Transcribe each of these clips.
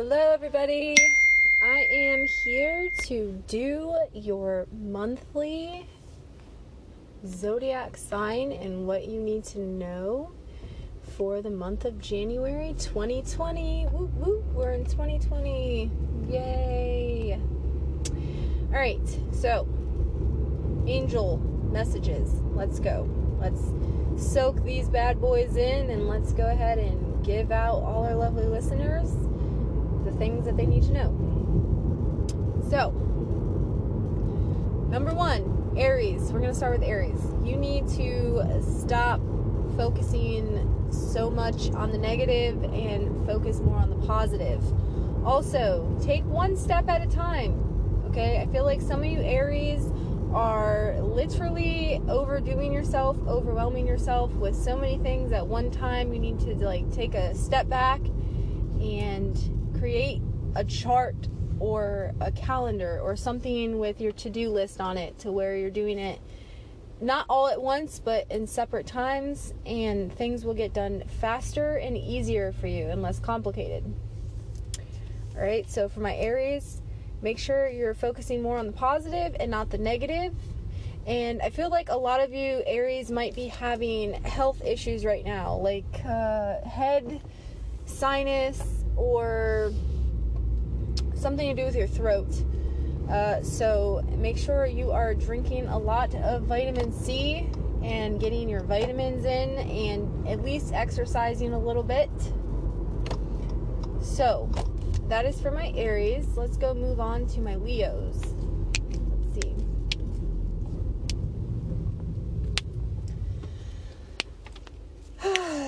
Hello, everybody. I am here to do your monthly zodiac sign and what you need to know for the month of January 2020. Woo woo, we're in 2020. Yay! All right, so angel messages. Let's go. Let's soak these bad boys in and let's go ahead and give out all our lovely listeners things that they need to know. So, number one, Aries. We're going to start with Aries. You need to stop focusing so much on the negative and focus more on the positive. Also, take one step at a time. Okay, I feel like some of you Aries are literally overdoing yourself, overwhelming yourself with so many things at one time. You need to like take a step back and create a chart or a calendar or something with your to-do list on it to where you're doing it not all at once but in separate times and things will get done faster and easier for you and less complicated. All right? So for my Aries, make sure you're focusing more on the positive and not the negative. And I feel like a lot of you Aries might be having health issues right now, like uh, head, sinus, or something to do with your throat. Uh, so make sure you are drinking a lot of vitamin C and getting your vitamins in and at least exercising a little bit. So that is for my Aries. Let's go move on to my Leos. Let's see.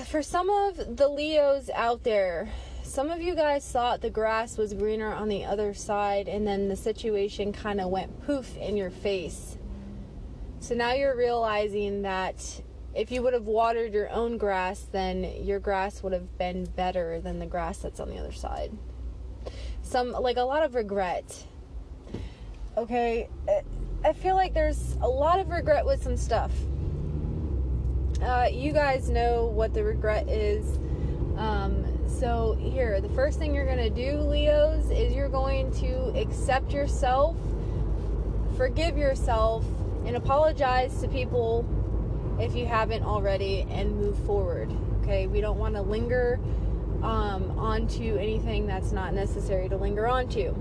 for some of the Leos out there, some of you guys thought the grass was greener on the other side, and then the situation kind of went poof in your face. So now you're realizing that if you would have watered your own grass, then your grass would have been better than the grass that's on the other side. Some, like a lot of regret. Okay, I feel like there's a lot of regret with some stuff. Uh, you guys know what the regret is. Um, so, here, the first thing you're going to do, Leos, is you're going to accept yourself, forgive yourself, and apologize to people if you haven't already and move forward. Okay, we don't want to linger um, onto anything that's not necessary to linger onto.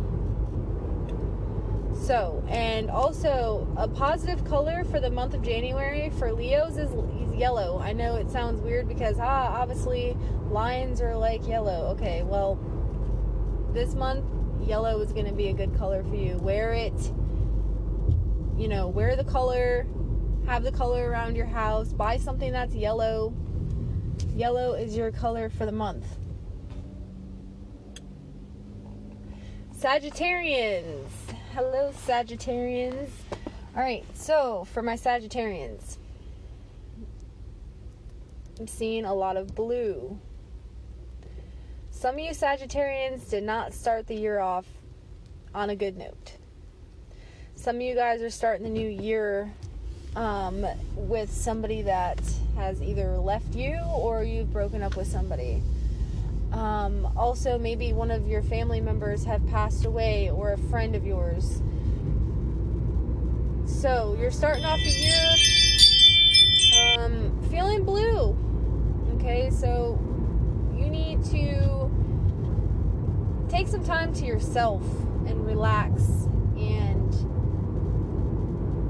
So, and also a positive color for the month of January for Leos is, is yellow. I know it sounds weird because, ah, obviously lions are like yellow. Okay, well, this month, yellow is going to be a good color for you. Wear it, you know, wear the color, have the color around your house, buy something that's yellow. Yellow is your color for the month. Sagittarians. Hello, Sagittarians. All right, so for my Sagittarians, I'm seeing a lot of blue. Some of you Sagittarians did not start the year off on a good note. Some of you guys are starting the new year um, with somebody that has either left you or you've broken up with somebody. Um, also, maybe one of your family members have passed away or a friend of yours. So you're starting off the year um, feeling blue. Okay, so you need to take some time to yourself and relax and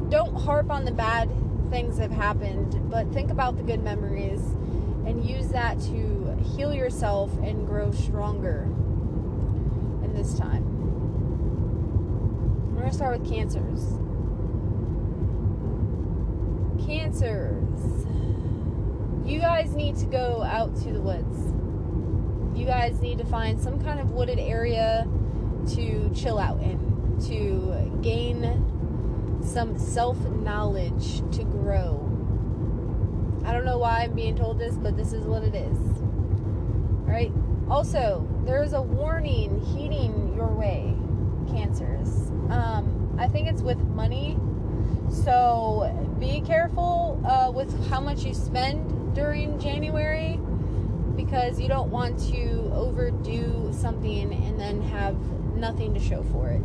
don't harp on the bad things that have happened, but think about the good memories and use that to heal yourself and grow stronger in this time. We're going to start with cancers. Cancers. You guys need to go out to the woods. You guys need to find some kind of wooded area to chill out in, to gain some self knowledge, to grow I don't know why I'm being told this, but this is what it is. All right. Also, there is a warning heating your way, cancers. Um, I think it's with money. So be careful uh, with how much you spend during January because you don't want to overdo something and then have nothing to show for it.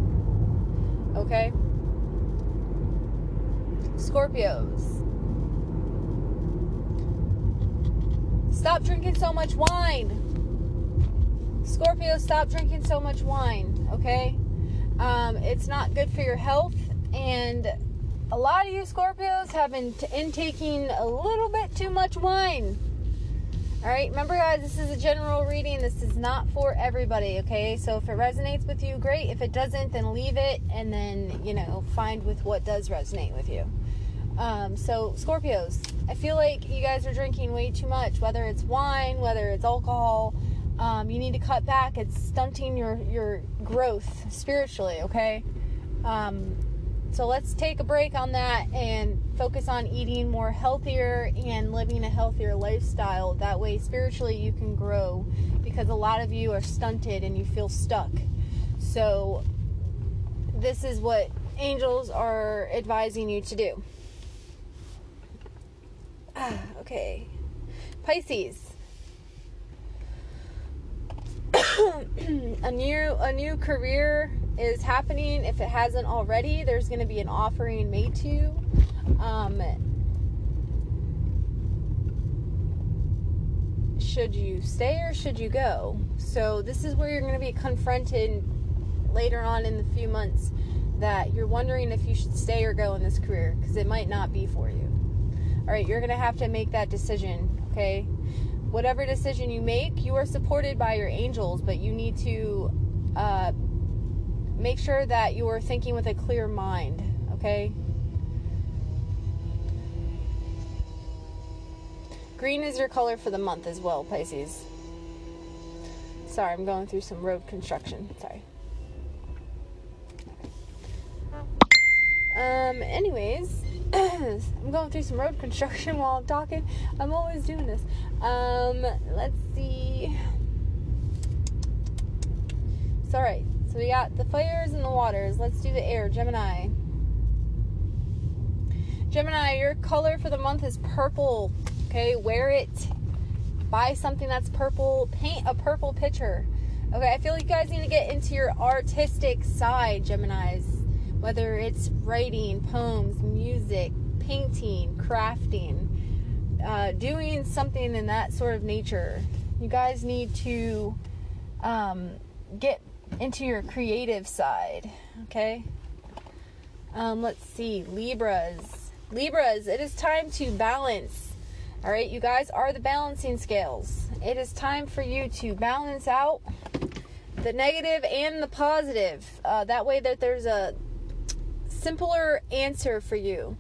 Okay? Scorpios. Stop drinking so much wine. Scorpio, stop drinking so much wine, okay? Um, it's not good for your health, and a lot of you Scorpios have been t- intaking a little bit too much wine. All right, remember, guys, this is a general reading. This is not for everybody, okay? So if it resonates with you, great. If it doesn't, then leave it and then, you know, find with what does resonate with you. Um, so, Scorpios, I feel like you guys are drinking way too much, whether it's wine, whether it's alcohol um, you need to cut back. It's stunting your your growth spiritually. Okay. Um, so let's take a break on that and focus on eating more healthier and living a healthier lifestyle. That way, spiritually, you can grow because a lot of you are stunted and you feel stuck. So, this is what angels are advising you to do. Ah, okay. Pisces. a new a new career is happening if it hasn't already there's going to be an offering made to you um, should you stay or should you go so this is where you're going to be confronted later on in the few months that you're wondering if you should stay or go in this career because it might not be for you all right you're going to have to make that decision okay whatever decision you make, you are supported by your angels, but you need to uh, make sure that you are thinking with a clear mind, okay? Green is your color for the month as well, Pisces. Sorry, I'm going through some road construction. Sorry. Um, anyways, I'm going through some road construction while I'm talking. I'm always doing this. Um, let's see. It's alright. So we got the fires and the waters. Let's do the air. Gemini. Gemini, your color for the month is purple. Okay, wear it. Buy something that's purple. Paint a purple picture. Okay, I feel like you guys need to get into your artistic side, Geminis whether it's writing poems, music, painting, crafting, uh, doing something in that sort of nature. You guys need to um, get into your creative side, okay? Um, let's see, Libras. Libras, it is time to balance. All right, you guys are the balancing scales. It is time for you to balance out the negative and the positive. Uh, that way, that there's a simpler answer for you.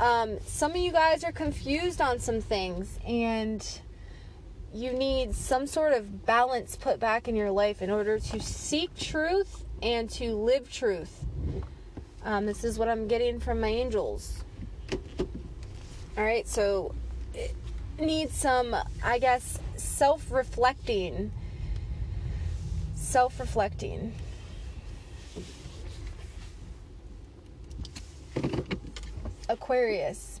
Um, some of you guys are confused on some things and you need some sort of balance put back in your life in order to seek truth and to live truth. Um, this is what I'm getting from my angels. All right, so it needs some, I guess, self reflecting. Self reflecting. Aquarius.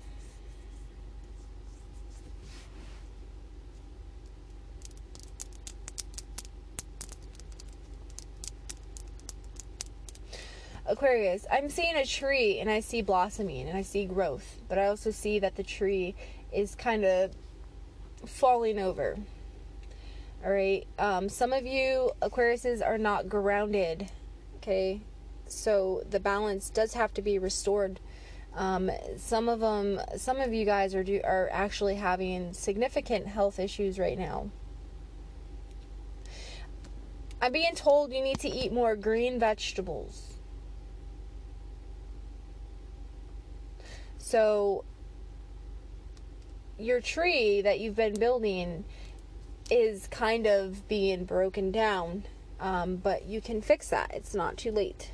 Aquarius, I'm seeing a tree and I see blossoming and I see growth, but I also see that the tree is kind of falling over. All right. Um, some of you Aquariuses are not grounded. Okay. So the balance does have to be restored um, some of them, some of you guys are do, are actually having significant health issues right now. I'm being told you need to eat more green vegetables. So, your tree that you've been building is kind of being broken down, um, but you can fix that. It's not too late.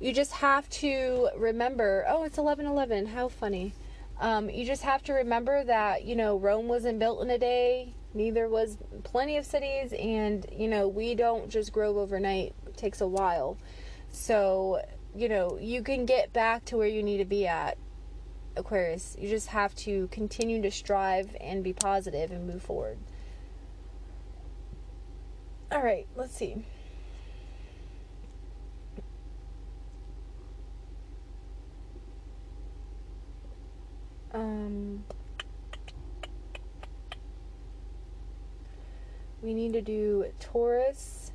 You just have to remember oh it's 1111 how funny um, you just have to remember that you know rome wasn't built in a day neither was plenty of cities and you know we don't just grow overnight it takes a while so you know you can get back to where you need to be at Aquarius. You just have to continue to strive and be positive and move forward. All right, let's see. Um, we need to do Taurus.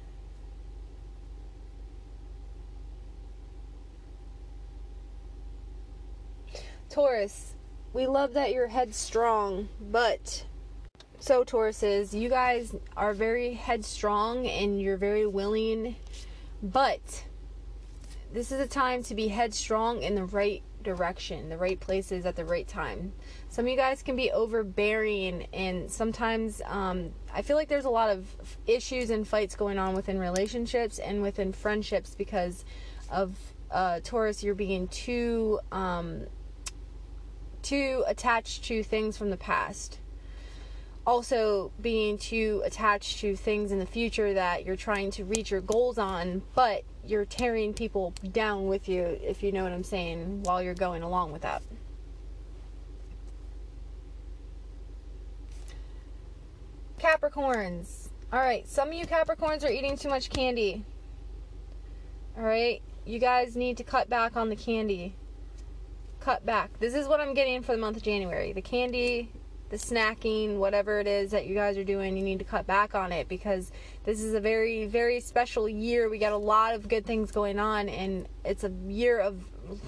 Taurus, we love that you're headstrong, but so Tauruses, you guys are very headstrong and you're very willing, but this is a time to be headstrong in the right direction, the right places at the right time. Some of you guys can be overbearing, and sometimes um, I feel like there's a lot of issues and fights going on within relationships and within friendships because of uh, Taurus. You're being too um, too attached to things from the past. Also, being too attached to things in the future that you're trying to reach your goals on, but you're tearing people down with you, if you know what I'm saying, while you're going along with that. Capricorns. All right, some of you Capricorns are eating too much candy. All right, you guys need to cut back on the candy. Cut back. This is what I'm getting for the month of January. The candy, the snacking, whatever it is that you guys are doing, you need to cut back on it because this is a very, very special year. We got a lot of good things going on, and it's a year of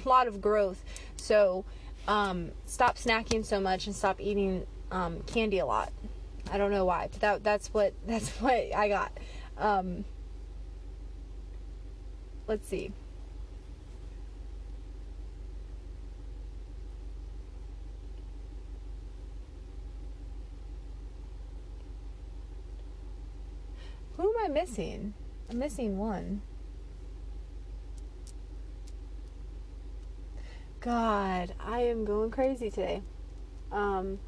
a lot of growth. So, um, stop snacking so much and stop eating um, candy a lot. I don't know why, but that that's what that's what I got. Um, let's see. Who am I missing? I'm missing one. God, I am going crazy today. Um,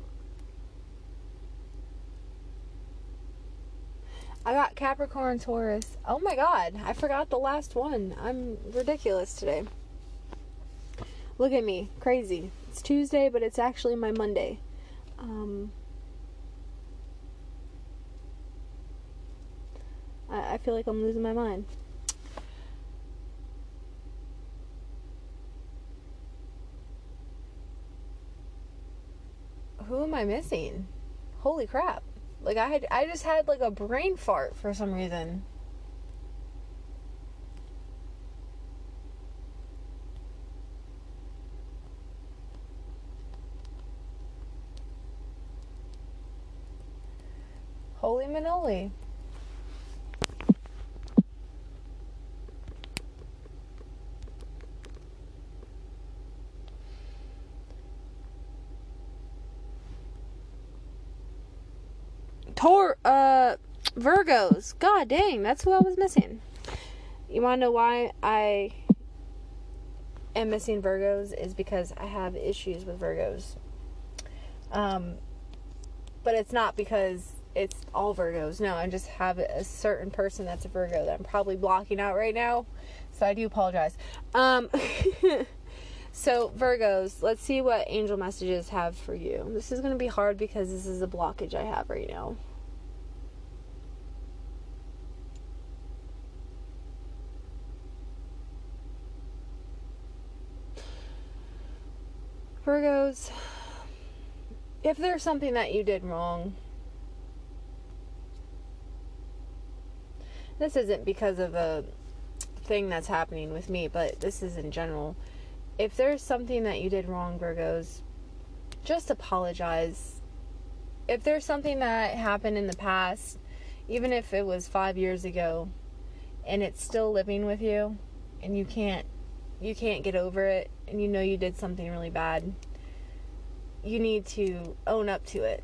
I got Capricorn, Taurus. Oh my god, I forgot the last one. I'm ridiculous today. Look at me, crazy. It's Tuesday, but it's actually my Monday. Um, I, I feel like I'm losing my mind. Who am I missing? Holy crap. Like I had I just had like a brain fart for some reason. Holy Manoli. Tor uh Virgos. God dang, that's who I was missing. You wanna know why I am missing Virgos is because I have issues with Virgos. Um but it's not because it's all Virgos. No, I just have a certain person that's a Virgo that I'm probably blocking out right now. So I do apologize. Um So, Virgos, let's see what angel messages have for you. This is going to be hard because this is a blockage I have right now. Virgos, if there's something that you did wrong, this isn't because of a thing that's happening with me, but this is in general if there's something that you did wrong, Virgos, just apologize. If there's something that happened in the past, even if it was five years ago, and it's still living with you, and you can't you can't get over it, and you know you did something really bad, you need to own up to it.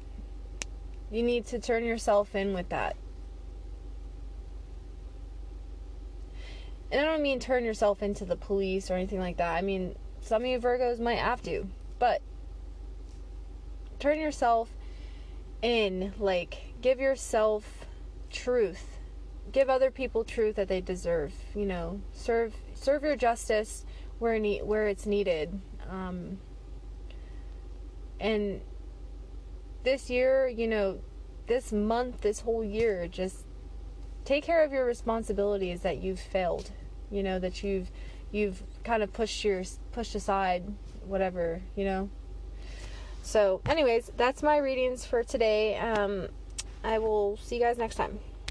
You need to turn yourself in with that. And I don't mean turn yourself into the police or anything like that. I mean, some of you Virgos might have to, but turn yourself in. Like, give yourself truth. Give other people truth that they deserve. You know, serve serve your justice where need where it's needed. Um, and this year, you know, this month, this whole year, just take care of your responsibilities that you've failed. You know, that you've you've kind of pushed your pushed aside whatever, you know. So, anyways, that's my readings for today. Um I will see you guys next time.